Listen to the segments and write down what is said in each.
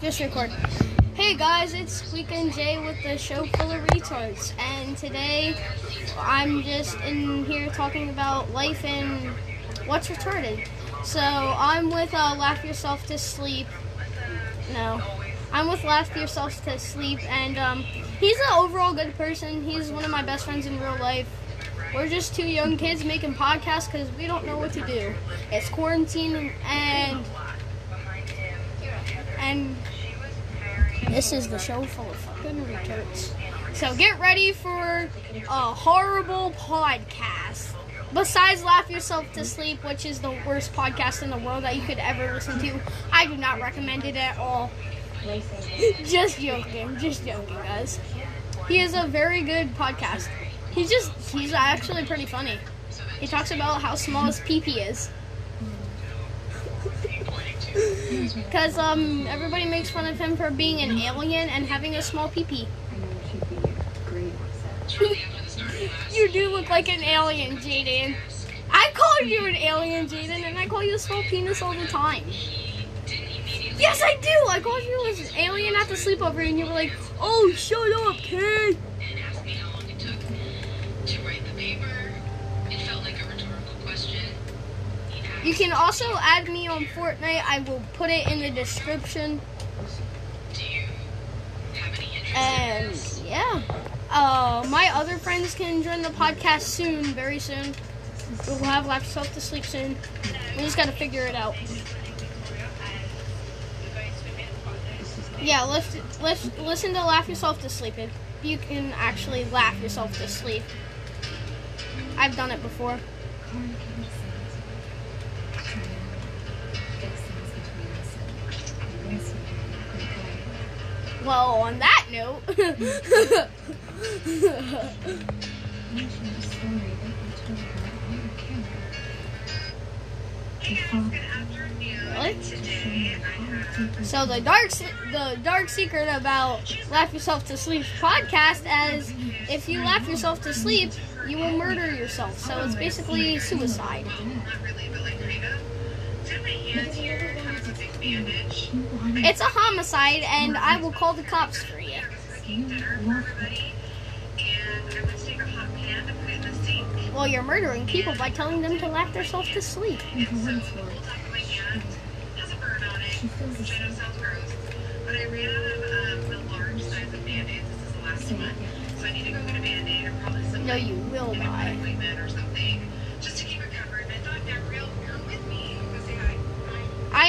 Just record. Hey guys, it's Weekend Jay with the show full of retards, and today I'm just in here talking about life and what's retarded. So I'm with uh, Laugh Yourself to Sleep. No, I'm with Laugh Yourself to Sleep, and um, he's an overall good person. He's one of my best friends in real life. We're just two young kids making podcasts because we don't know what to do. It's quarantine and and this is the show full of fucking retards. So get ready for a horrible podcast. Besides Laugh Yourself to Sleep, which is the worst podcast in the world that you could ever listen to, I do not recommend it at all. just joking, just joking, guys. He is a very good podcast. He's just, he's actually pretty funny. He talks about how small his pee pee is. Because um, everybody makes fun of him for being an alien and having a small pee pee. you do look like an alien, Jaden. I call you an alien, Jaden, and I call you a small penis all the time. Yes, I do. I called you an alien at the sleepover, and you were like, "Oh, shut up, kid." You can also add me on Fortnite. I will put it in the description. And yeah, uh, my other friends can join the podcast soon, very soon. We'll have Laugh Yourself to Sleep soon. We just gotta figure it out. Yeah, let's let's listen to Laugh Yourself to Sleep. If you can actually laugh yourself to sleep. I've done it before. Well, on that note, really? So the dark the dark secret about laugh yourself to sleep podcast as if you laugh yourself to sleep, you will murder yourself. So it's basically suicide. It's a homicide, and I will call the cops for you. Well, you're murdering people by telling them to laugh themselves to sleep. No, you will die.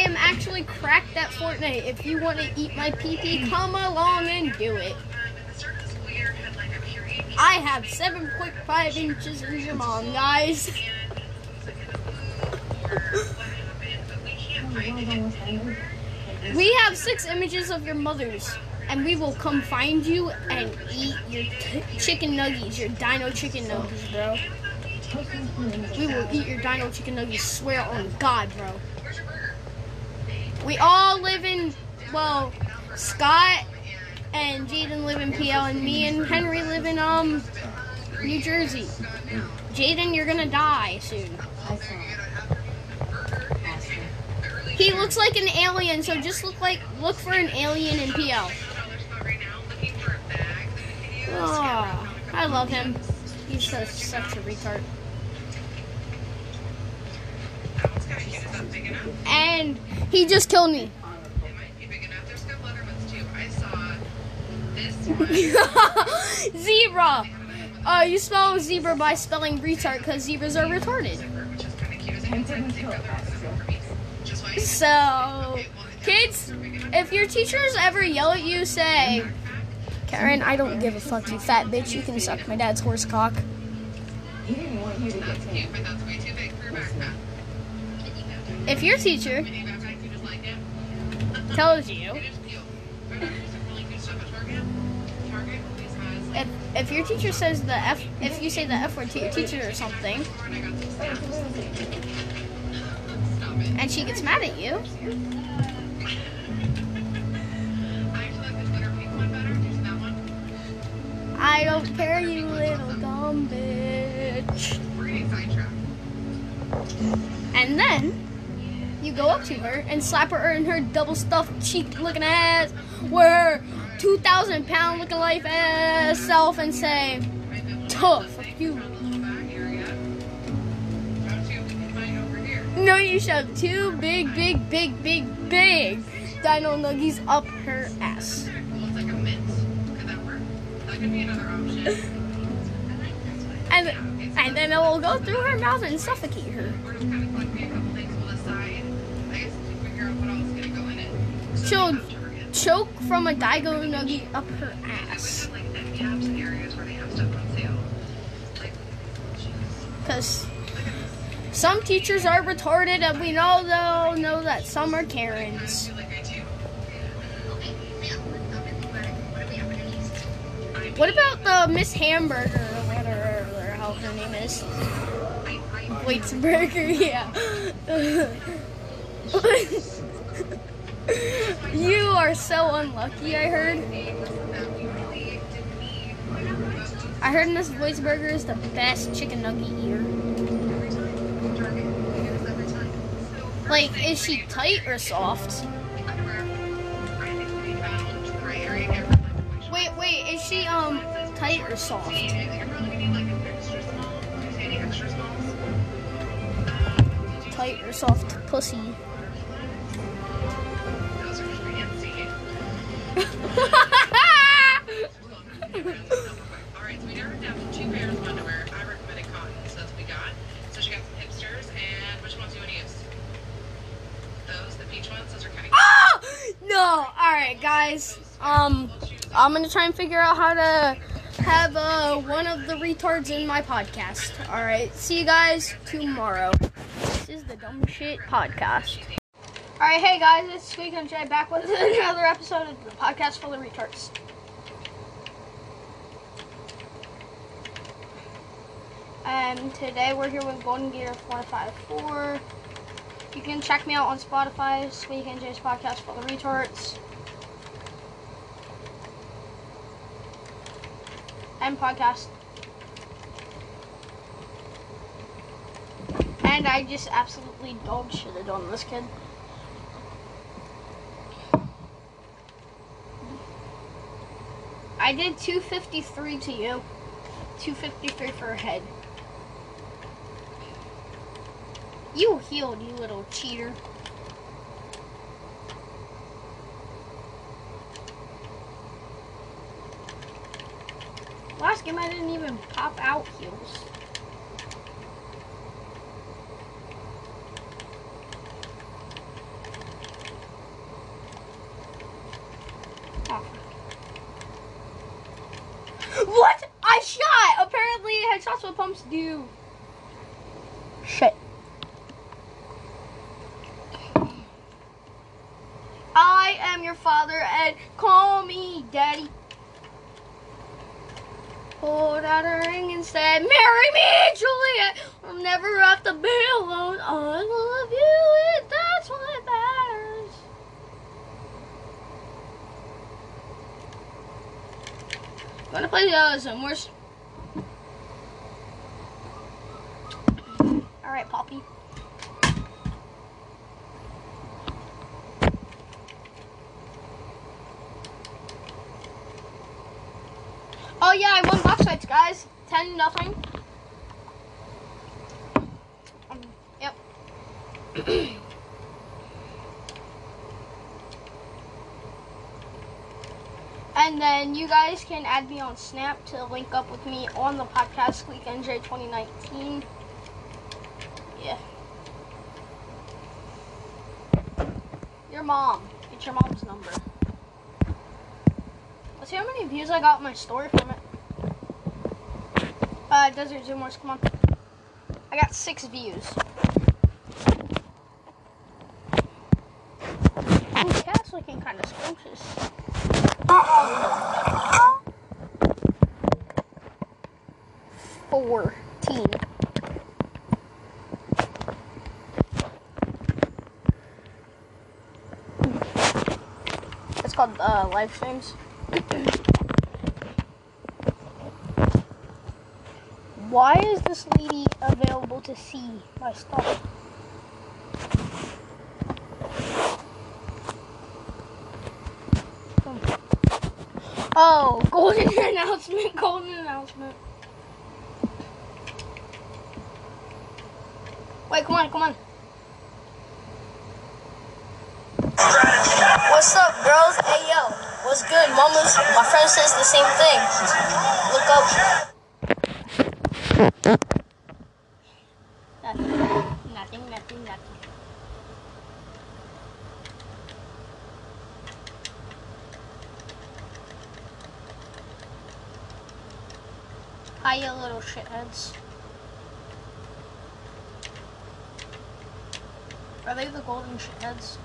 Am actually cracked at Fortnite. If you want to eat my PP, come along and do it. I have 7.5 inches in your mom, guys. we have six images of your mothers, and we will come find you and eat your chicken nuggies, your dino chicken nuggies, bro. We will eat your dino chicken nuggies, swear on God, bro. We all live in, well, Scott and Jaden live in PL, and me and Henry live in, um, New Jersey. Jaden, you're gonna die soon. He looks like an alien, so just look like look for an alien in PL. Oh, I love him. He's such, such a retard. And he just killed me. zebra. Uh, you spell zebra by spelling retard because zebras are retarded. So, kids, if your teachers ever yell at you, say, Karen, I don't give a fuck, you fat bitch. You can suck my dad's horse cock. If your teacher tells you if, if your teacher says the F if you say the F word to your teacher or something and she gets mad at you I don't care you little dumb bitch. And then you go up to her and slap her in her double stuffed cheek looking ass, where 2,000 pound looking life ass self and say, tough, you. No, you shove two big, big, big, big, big dino nuggies up her ass. And, and then it will go through her mouth and suffocate her. She'll choke from a Daigo Nugget up her ass. Because some teachers are retarded, and we know though know that some are Karens. What about the Miss Hamburger or whatever how her name is? Waitsburger, yeah. you are so unlucky, I heard. I heard Miss Waitsburger is the best chicken nugget eater. Like, is she tight or soft? Wait, wait, is she um tight or soft? Tight or soft pussy? I'm gonna try and figure out how to have uh, one of the retards in my podcast. Alright, see you guys tomorrow. This is the Dumb Shit Podcast. Alright, hey guys, it's Squeak and Jay back with another episode of the podcast full of retards. And today we're here with Golden Gear 454. You can check me out on Spotify, Squeak and Jay's podcast full of retards. And podcast. And I just absolutely dog shitted on this kid. I did 253 to you. 253 for a head. You healed, you little cheater. Last game I didn't even pop out heals. Oh. What? I shot! Apparently headshots with pumps do. Shit. I am your father and call me daddy pulled out a ring and said, Marry me, Juliet. I'll never have to be alone. I love you, and that's what matters. Play uh, some more? Alright, Poppy. Oh yeah, I won box fights, guys. Ten nothing. Um, yep. and then you guys can add me on Snap to link up with me on the podcast Week NJ 2019. Yeah. Your mom. Get your mom's number. Let's see how many views I got my story from it. Uh, Desert Zoomers, come on. I got six views. It's called uh, live streams. Why is this lady available to see my stuff? Oh, golden announcement, golden announcement. Wait, come on, come on. Girls? Hey, yo. What's good, mamas? My friend says the same thing. Look up. Nothing, nothing, nothing, nothing. Hi, you little shitheads. Are they the golden shitheads?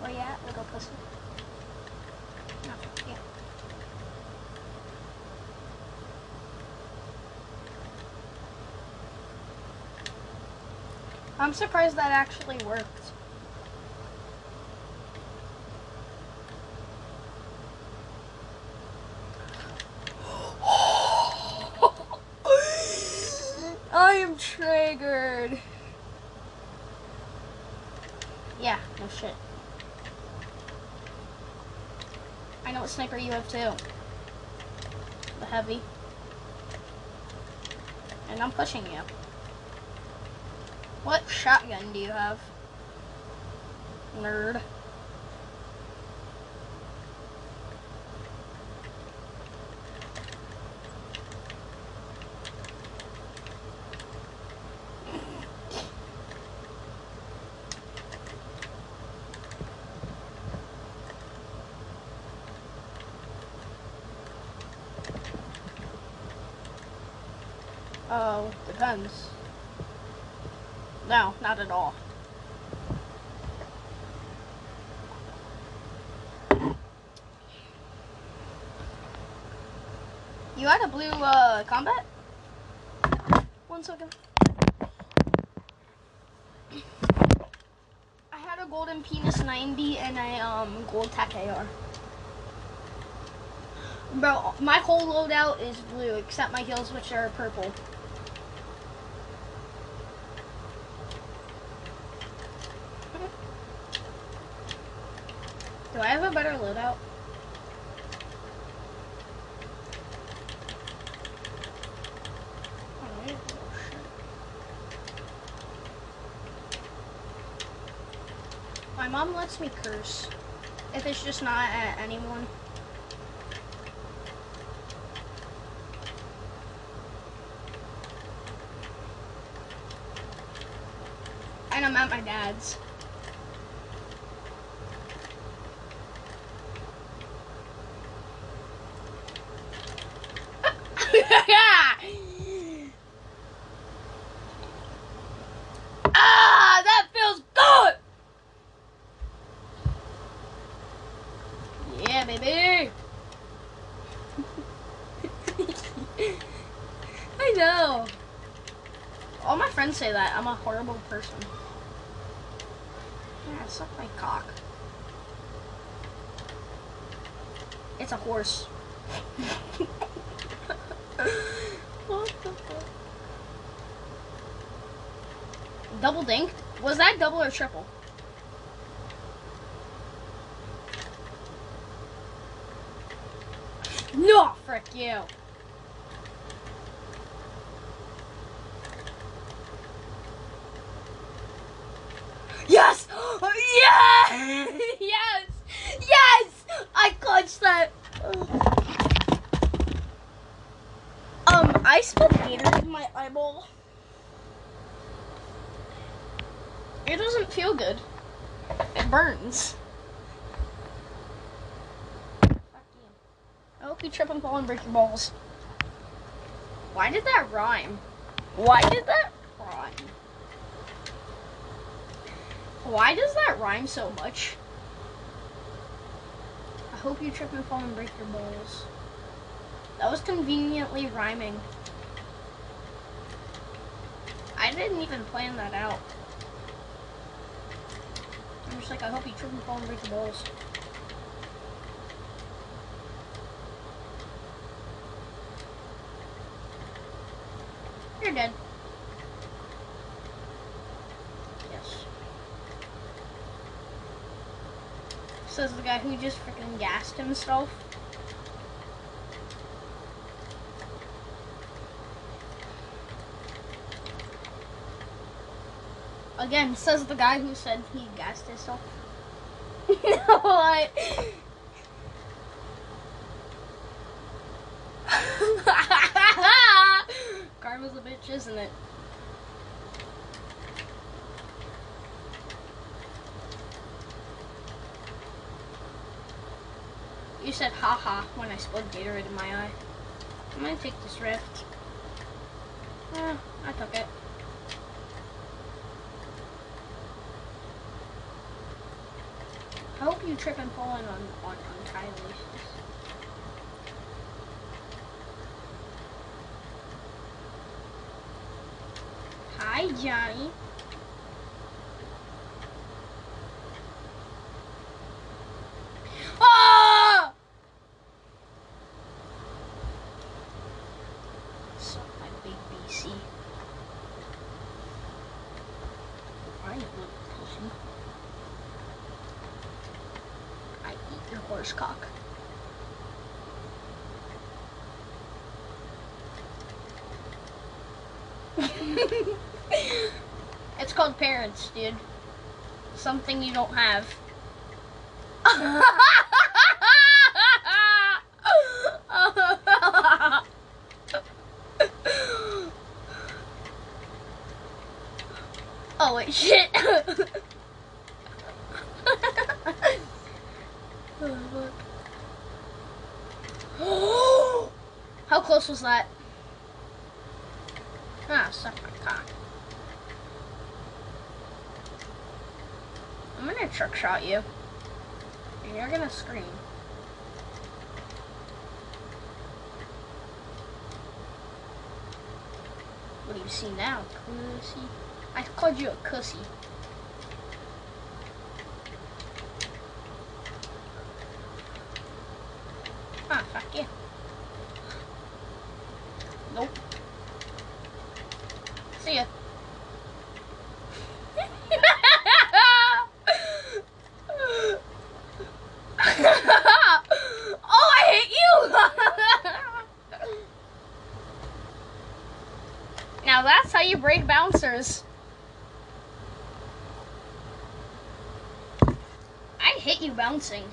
Where you at, little pussy? No, yeah. I'm surprised that actually worked. I am triggered. Yeah, no shit. I know what sniper you have too. The heavy. And I'm pushing you. What shotgun do you have? Nerd. Oh, depends. No, not at all. You had a blue uh, combat? One second. I had a golden penis 90 and a um, gold tac AR. Bro, my whole loadout is blue except my heals, which are purple. Do I have a better loadout? Alright, oh shit. My mom lets me curse if it's just not at anyone. And I'm at my dad's. ah, that feels good. Yeah, baby. I know. All my friends say that I'm a horrible person. Yeah, suck my cock. It's a horse. Double dinked? Was that double or triple? No, frick you. Yes! Yes! Yes! Yes! I clutched that. In my eyeball. It doesn't feel good. It burns. I hope you trip and fall and break your balls. Why did that rhyme? Why did that rhyme? Why does that rhyme so much? I hope you trip and fall and break your balls. That was conveniently rhyming. I didn't even plan that out. I'm just like, I hope trip and fall and break your balls. You're dead. Yes. Says the guy who just freaking gassed himself. Again, says the guy who said he gassed himself. I. Karma's a bitch, isn't it? You said haha when I spilled Gatorade in my eye. I'm gonna take this rift. Eh, I took it. Hope you trip and fall on, on, on laces. Hi, Johnny. Ah! Suck my big BC. I ain't little pussy. I eat your horse cock. it's called parents, dude. Something you don't have. oh wait, shit. How close was that? Ah, suck my cock. I'm gonna trick shot you. And you're gonna scream. What do you see now, pussy? I called you a cussy. Ah, fuck you. Nope. See ya. oh, I hit you! now that's how you break bouncers. I hit you bouncing.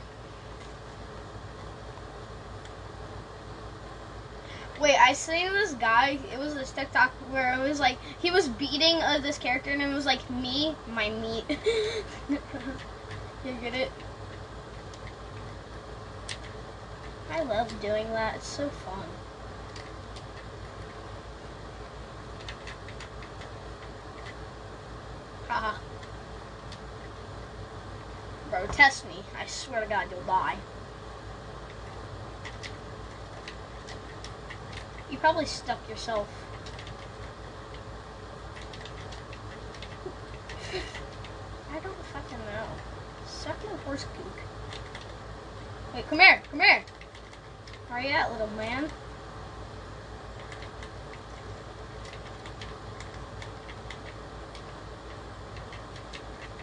Wait, I seen this guy. It was this TikTok where it was like he was beating uh, this character, and it was like me, my meat. you get it? I love doing that. It's so fun. Haha. Bro, test me. I swear to God, you'll die. You probably stuck yourself. I don't fucking know. Suck your horse cook. Wait, come here, come here. Where you at, little man?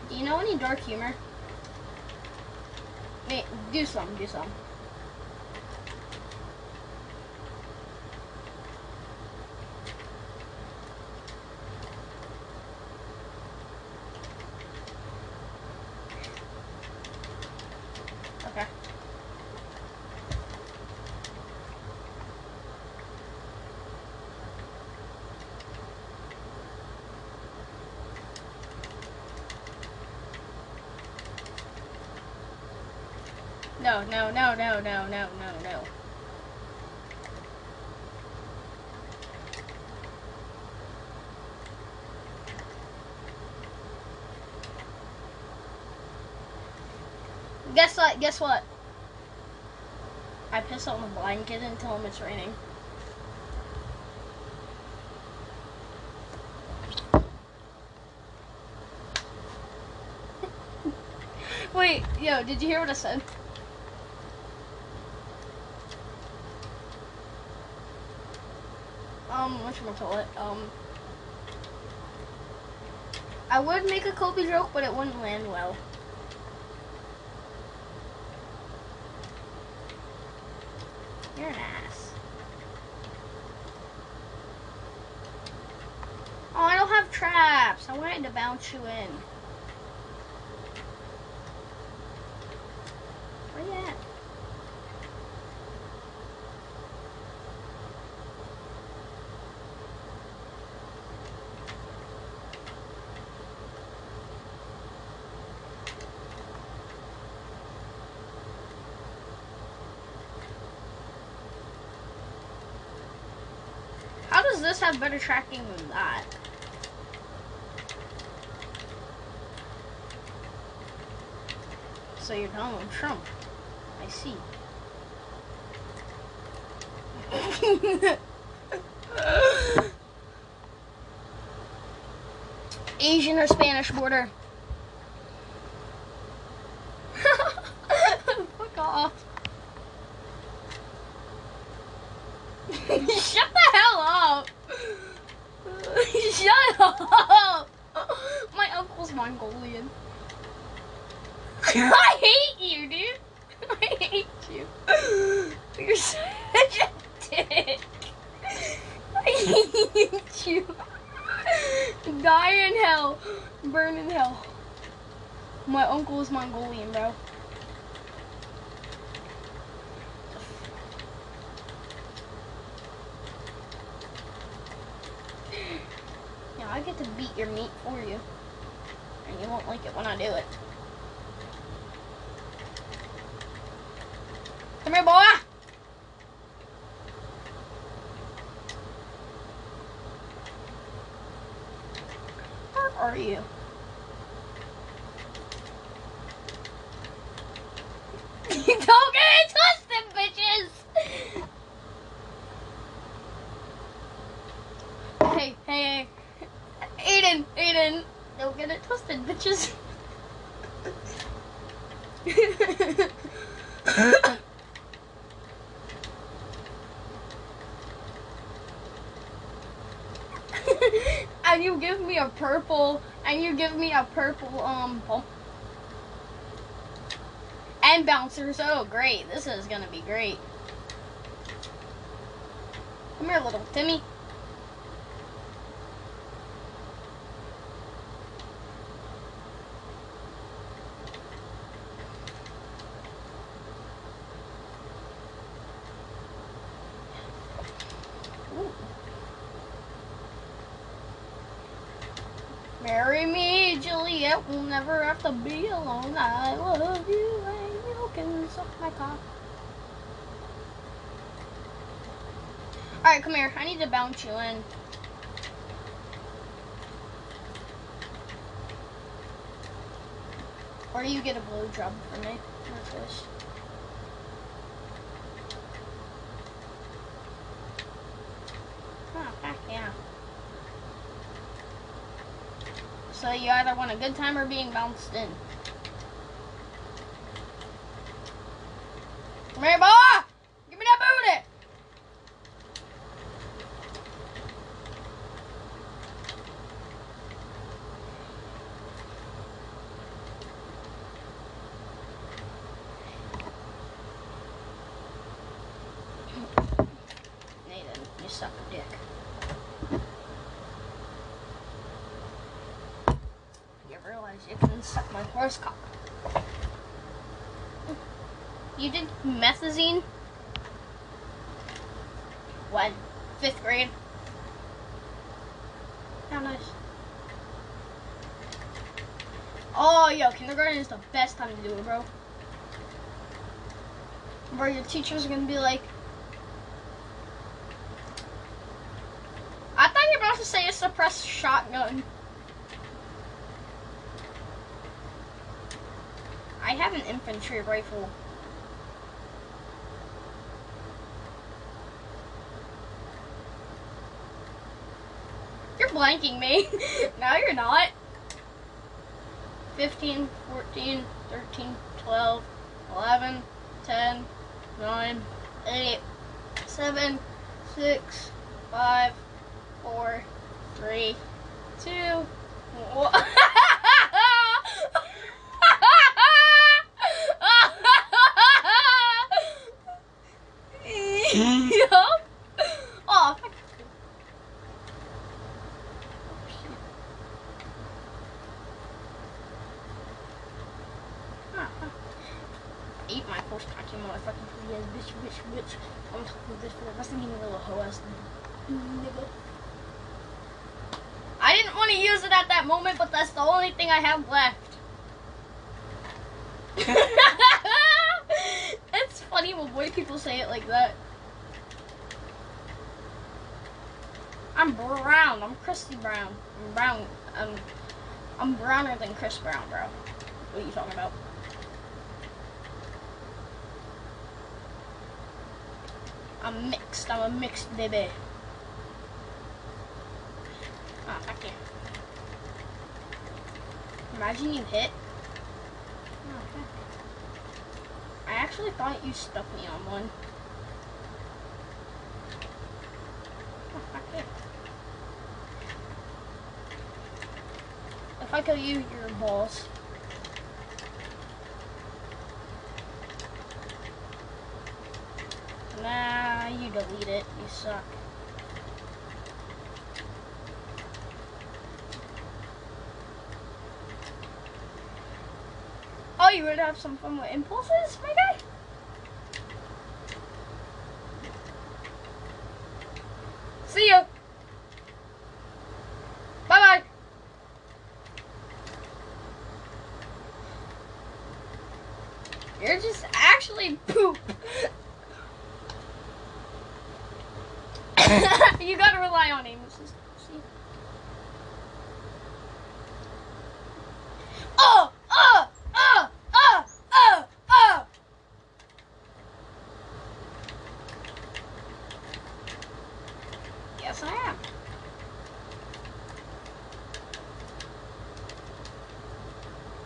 Do you know any dark humor? Wait, do some, do some. Okay. No, no, no, no, no, no, no. Guess what? Guess what? I piss on the blanket and tell him it's raining. Wait, yo, did you hear what I said? control it. Um, I would make a Kobe joke, but it wouldn't land well. You're an ass. Oh, I don't have traps. I wanted to bounce you in. Have better tracking than that? So you're Donald Trump. I see. Asian or Spanish border? Fuck off. Shut the hell up. Shut up. My uncle's Mongolian. I hate you, dude. I hate you. You're such a I hate you. Die in hell. Burn in hell. My uncle is Mongolian, bro. Yeah, I get to beat your meat for you. And you won't like it when I do it. Come here, boy! Where are you? Don't get it twisted, bitches! Hey, hey, hey. Aiden, Aiden, don't get it twisted, bitches. and you give me a purple, and you give me a purple, um, bump. And bouncers, oh great, this is gonna be great. Come here, little Timmy. Ooh. Marry me, Juliet. We'll never have to be alone. I love you, and you can suck my cock. Alright, come here. I need to bounce you in. Or you get a blowjob from me. What's this? Oh, heck yeah. So you either want a good time or being bounced in. Come here, boy! Give me that booty! Nathan, you suck a dick. You realize you can suck my You did methazine? When? Fifth grade? How nice. Oh, yo, kindergarten is the best time to do it, bro. Bro, your teachers are gonna be like, I thought you were about to say a suppressed shotgun. I have an infantry rifle. You're blanking me. no, you're not. 15, 14, 13, 12, 11, 10, 9, 8, 7, 6, 5, 4, 3, 2, 1. bitch, bitch, bitch. I'm with this for the rest of me, little hoe ass nigga. I didn't want to use it at that moment, but that's the only thing I have left. it's funny when white people say it like that. I'm brown. I'm Christy Brown. I'm brown. I'm, I'm browner than Chris Brown, bro. What are you talking about? I'm mixed. I'm a mixed baby. Ah, fuck you. Imagine you hit. Oh. I actually thought you stuck me on one. Oh. If I kill you, you're balls. Nah, you delete it. You suck. Oh, you would have some fun with impulses, my guy? See ya. Bye bye. You're just actually poop. you gotta rely on aim assist. See? Oh, oh, oh, oh, oh, oh. Yes, I am.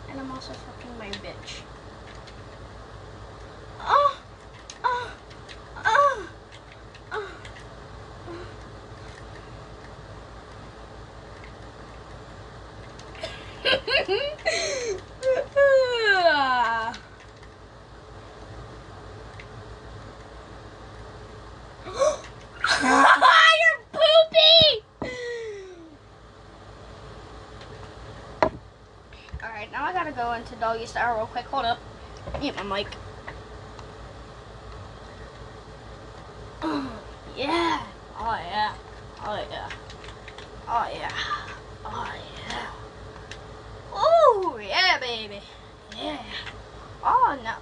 And I'm also fucking my bitch. Oh, oh, oh, oh. You're poopy! Alright, now I gotta go into doggy style real quick. Hold up. Mute my mic. yeah. Oh yeah. Oh yeah. Oh yeah. Oh yeah. Oh yeah, baby. Yeah. Oh no.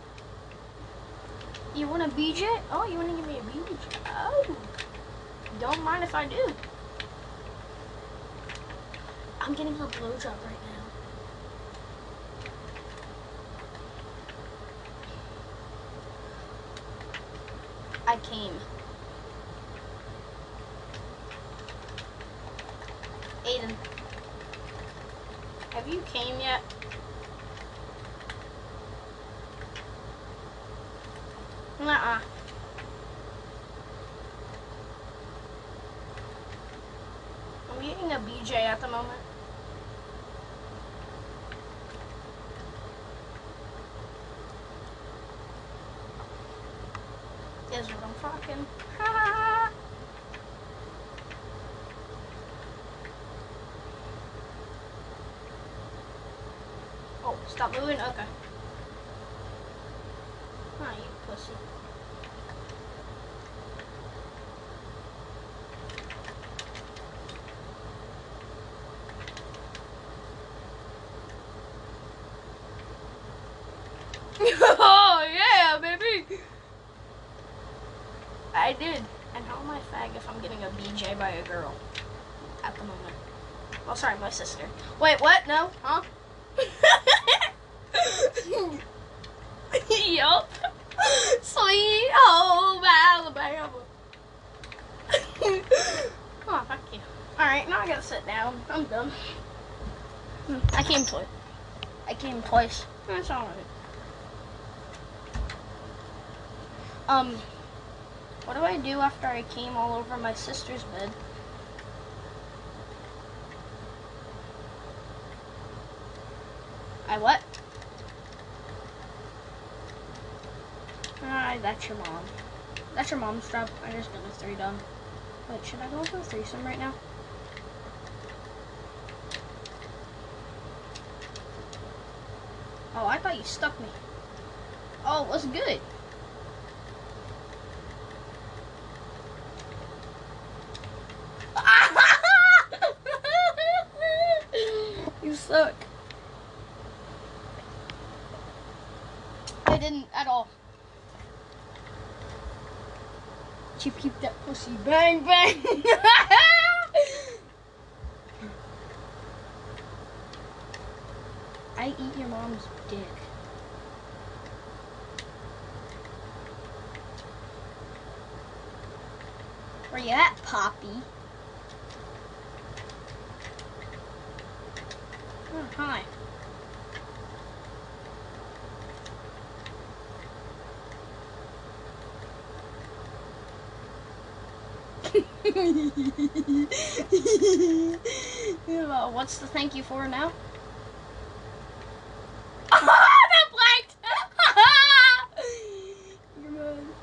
You want a BJ? Oh, you want to give me a BJ? Oh. Don't mind if I do. I'm getting a blowjob right now. I came. Aiden. Have you came yet? Nuh-uh. I'm getting a BJ at the moment. Is what I'm fucking. Ha ha ha. Oh, stop moving? Okay. Ah, you pussy. oh, yeah, baby! I did. And how am I fag if I'm getting a BJ by a girl? At the moment. Oh, sorry, my sister. Wait, what? No? Huh? yup. Sweet home Alabama. oh, fuck you. Alright, now I gotta sit down. I'm done. I came twice. I came twice. That's alright. Um, what do I do after I came all over my sister's bed? I what? Ah, that's your mom. That's your mom's job. I just did a three done. Wait, should I go for a threesome right now? Oh, I thought you stuck me. Oh, was good. you suck. I didn't at all. You keep that pussy bang bang. I eat your mom's dick. Where you at, Poppy? Oh, hi. Well, What's the thank you for now? that blanked! You're mad.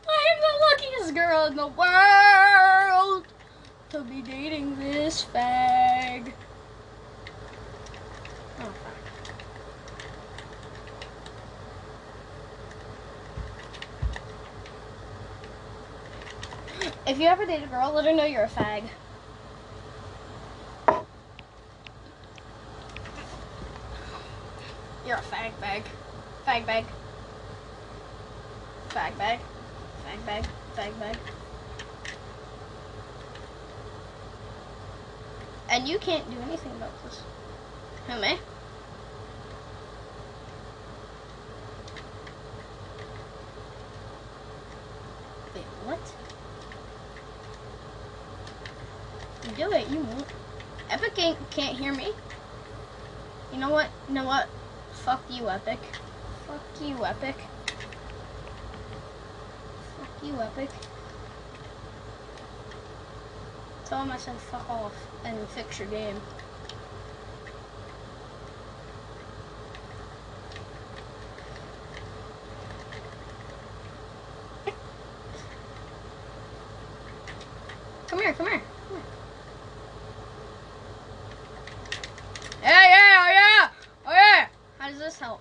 I am the luckiest girl in the world to be dating this fag. Oh, fuck. If you ever date a girl, let her know you're a fag. You're a fag bag. Fag bag. Fag bag. Fag bag. Fag bag. And you can't do anything about this. Who, me? Wait, what? You do it, you won't. Epic ain't, can't hear me. You know what? You know what? Fuck you, Epic. Fuck you, Epic. Fuck you, Epic. Tell him I said fuck off and fix your game. Come here, come here. Come here. Yeah, yeah, oh yeah, oh yeah. How does this help?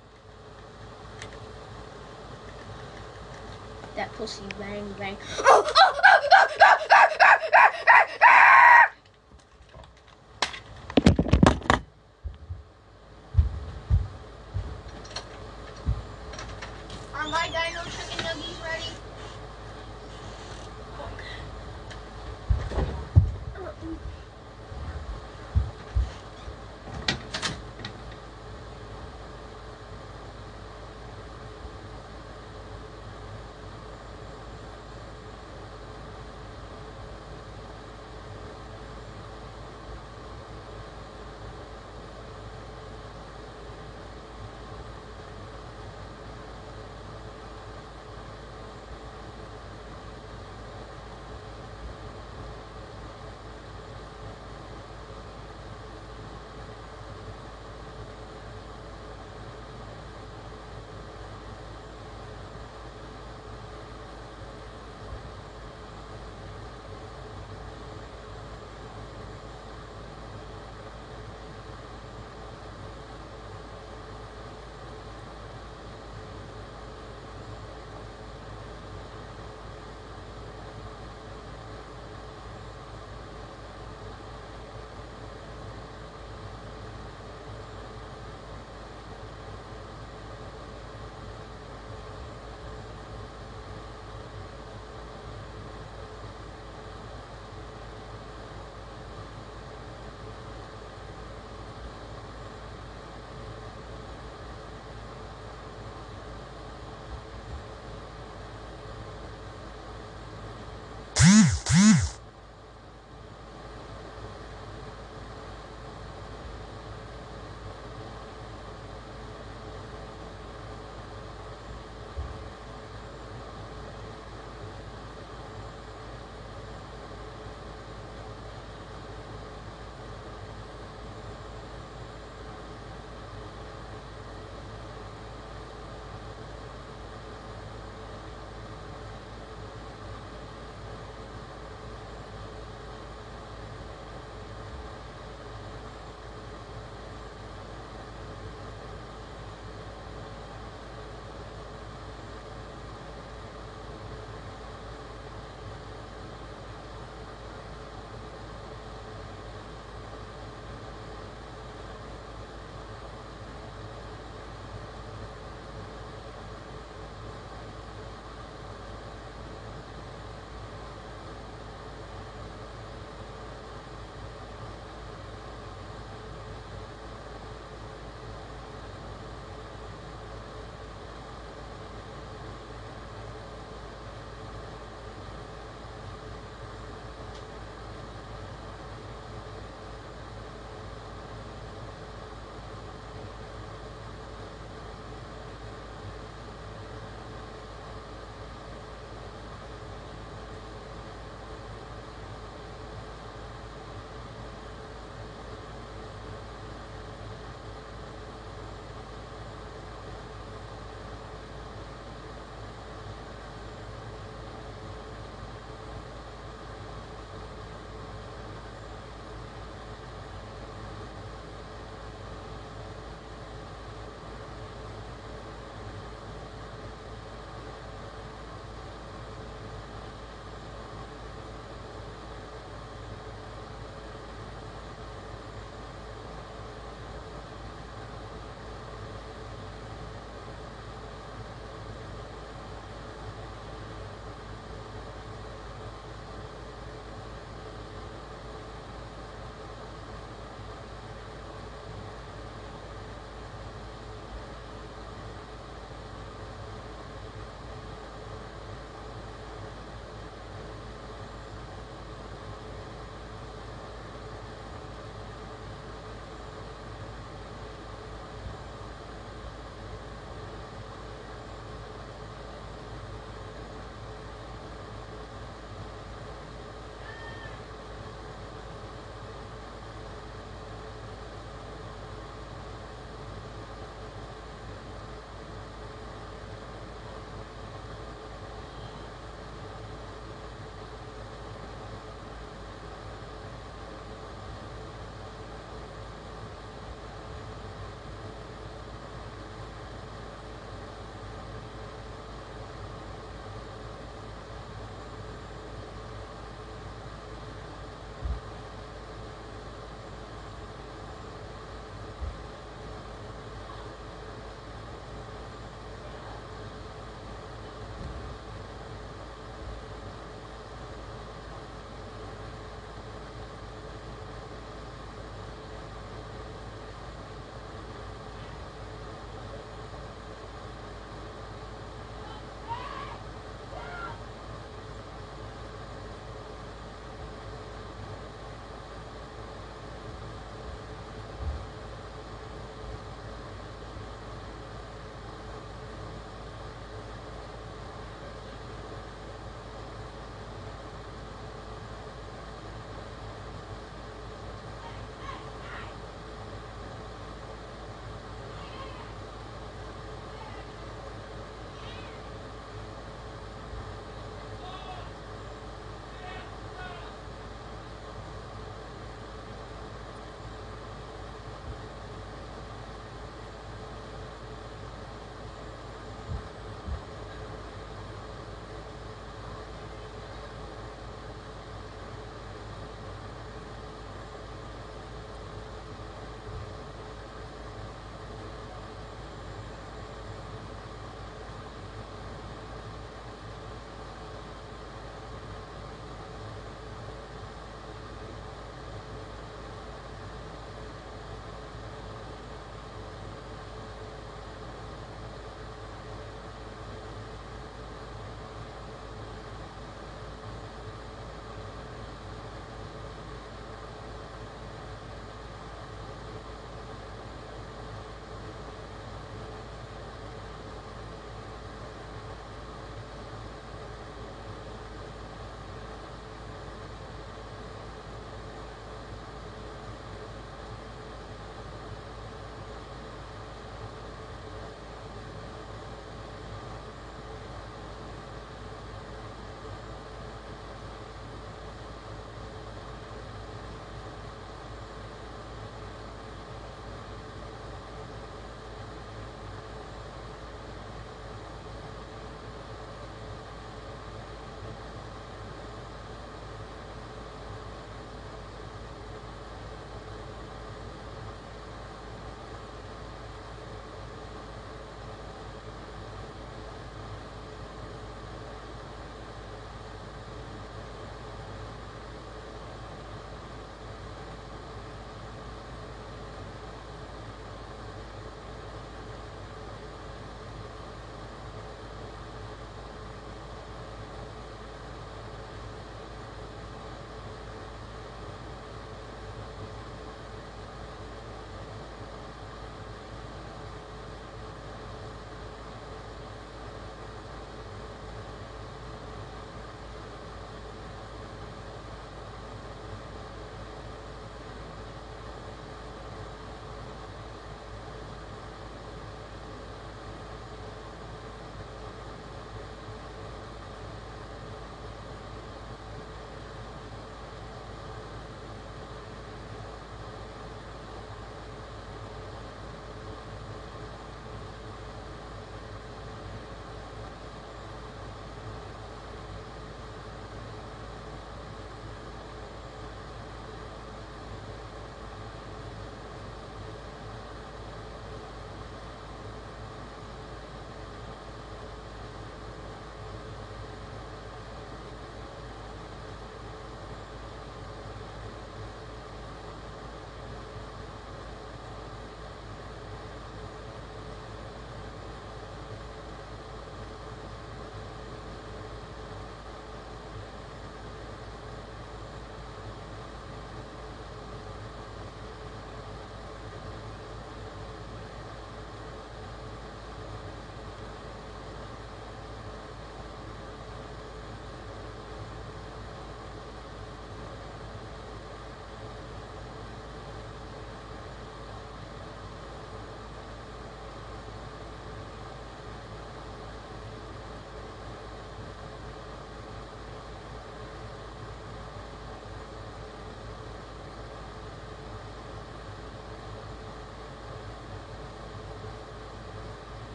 That pussy bang bang. Are oh, oh!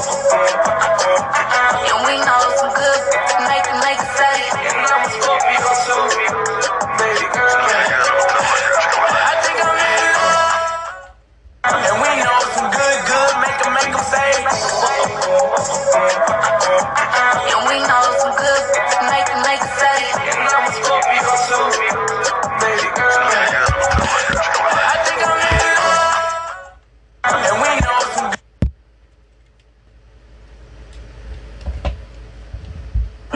And we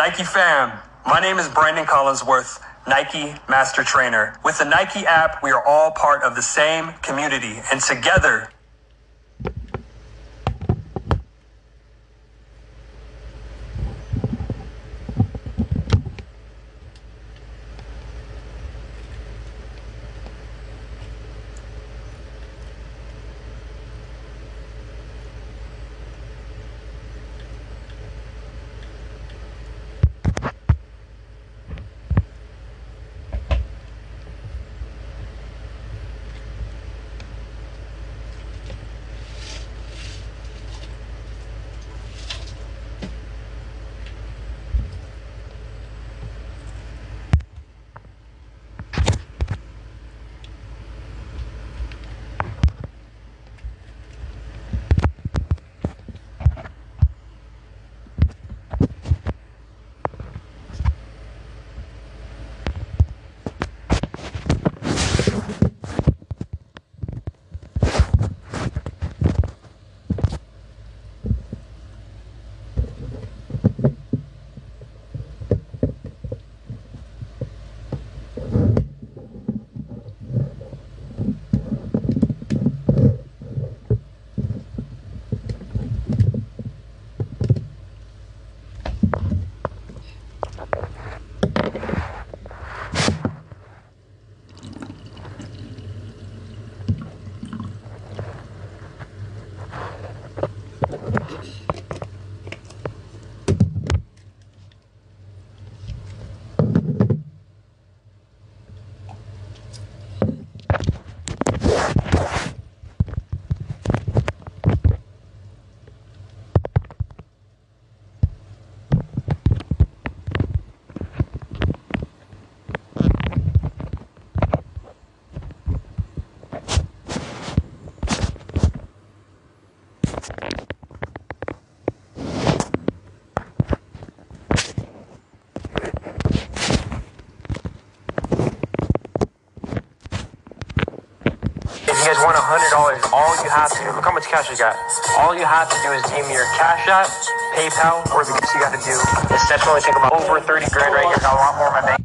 Nike fam, my name is Brandon Collinsworth, Nike Master Trainer. With the Nike app, we are all part of the same community, and together, $100, all you have to look how much cash you got. All you have to do is me your Cash App, PayPal, or the you got to do. Steps only take about over 30 grand right here. Got a lot more in my bank.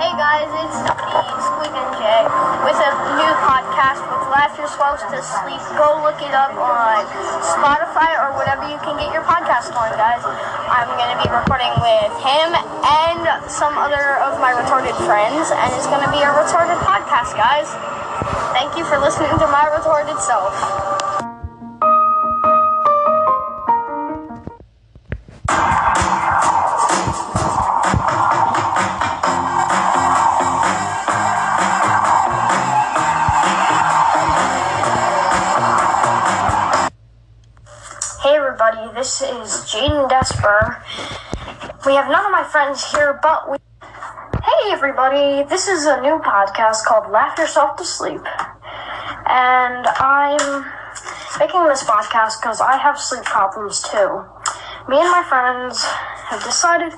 Hey guys, it's me, Squeak and Jay, with a new podcast with Laugh Yourselves to Sleep. Go look it up on Spotify or whatever you can get your podcast on, guys. I'm going to be recording with him and some other of my retarded friends, and it's going to be a retarded podcast, guys. Thank you for listening to my retarded self. We have none of my friends here, but we. Hey everybody, this is a new podcast called Laugh Yourself to Sleep. And I'm making this podcast because I have sleep problems too. Me and my friends have decided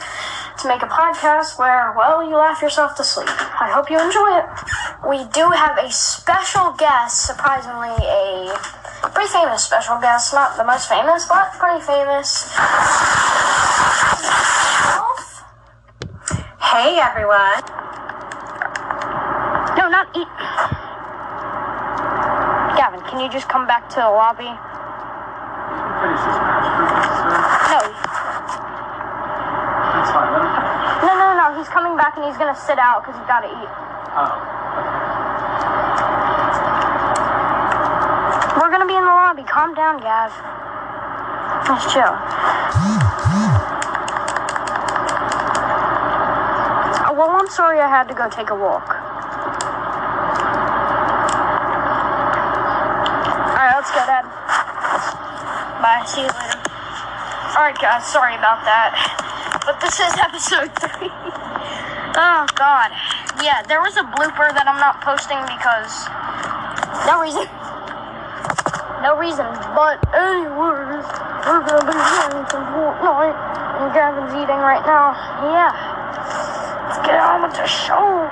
to make a podcast where, well, you laugh yourself to sleep. I hope you enjoy it. We do have a special guest, surprisingly, a pretty famous special guest. Not the most famous, but pretty famous. Hey everyone. No, not eat. Gavin, can you just come back to the lobby? No. No, no, no. He's coming back and he's gonna sit out because he's gotta eat. Oh. We're gonna be in the lobby. Calm down, Gav. Let's chill. Oh, Oh, well, I'm sorry I had to go take a walk. Alright, let's go, Dad. Bye. See you later. Alright, guys. Sorry about that. But this is episode three. oh, God. Yeah, there was a blooper that I'm not posting because. No reason. No reason. But, anyways, we're gonna be playing some Fortnite. And Gavin's eating right now. Yeah. Get on with the show.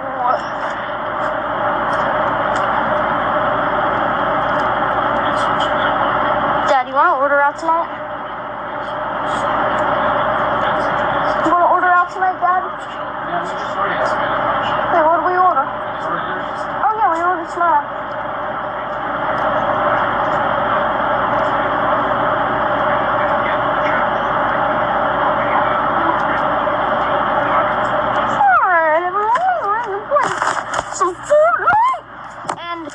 Dad, you wanna order out tonight? You wanna order out tonight, Dad? Hey, what do we order? Oh yeah, we ordered tonight. Alright, everyone, we're gonna play some Fortnite. And if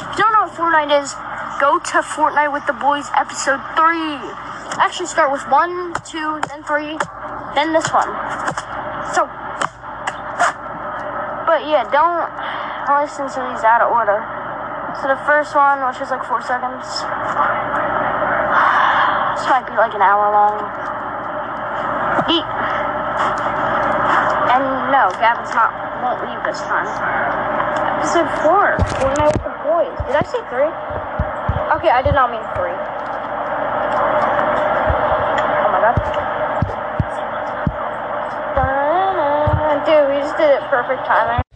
you don't know what Fortnite is, go to Fortnite with the Boys episode three. Actually, start with one, two, then three, then this one. So, but yeah, don't listen to these out of order. So the first one, which is like four seconds, this might be like an hour long. Eat. And no, Gavin's not won't leave this time. Episode four, Fortnite with the boys. Did I say three? Okay, I did not mean three. Oh my god. Dude, we just did it perfect timing.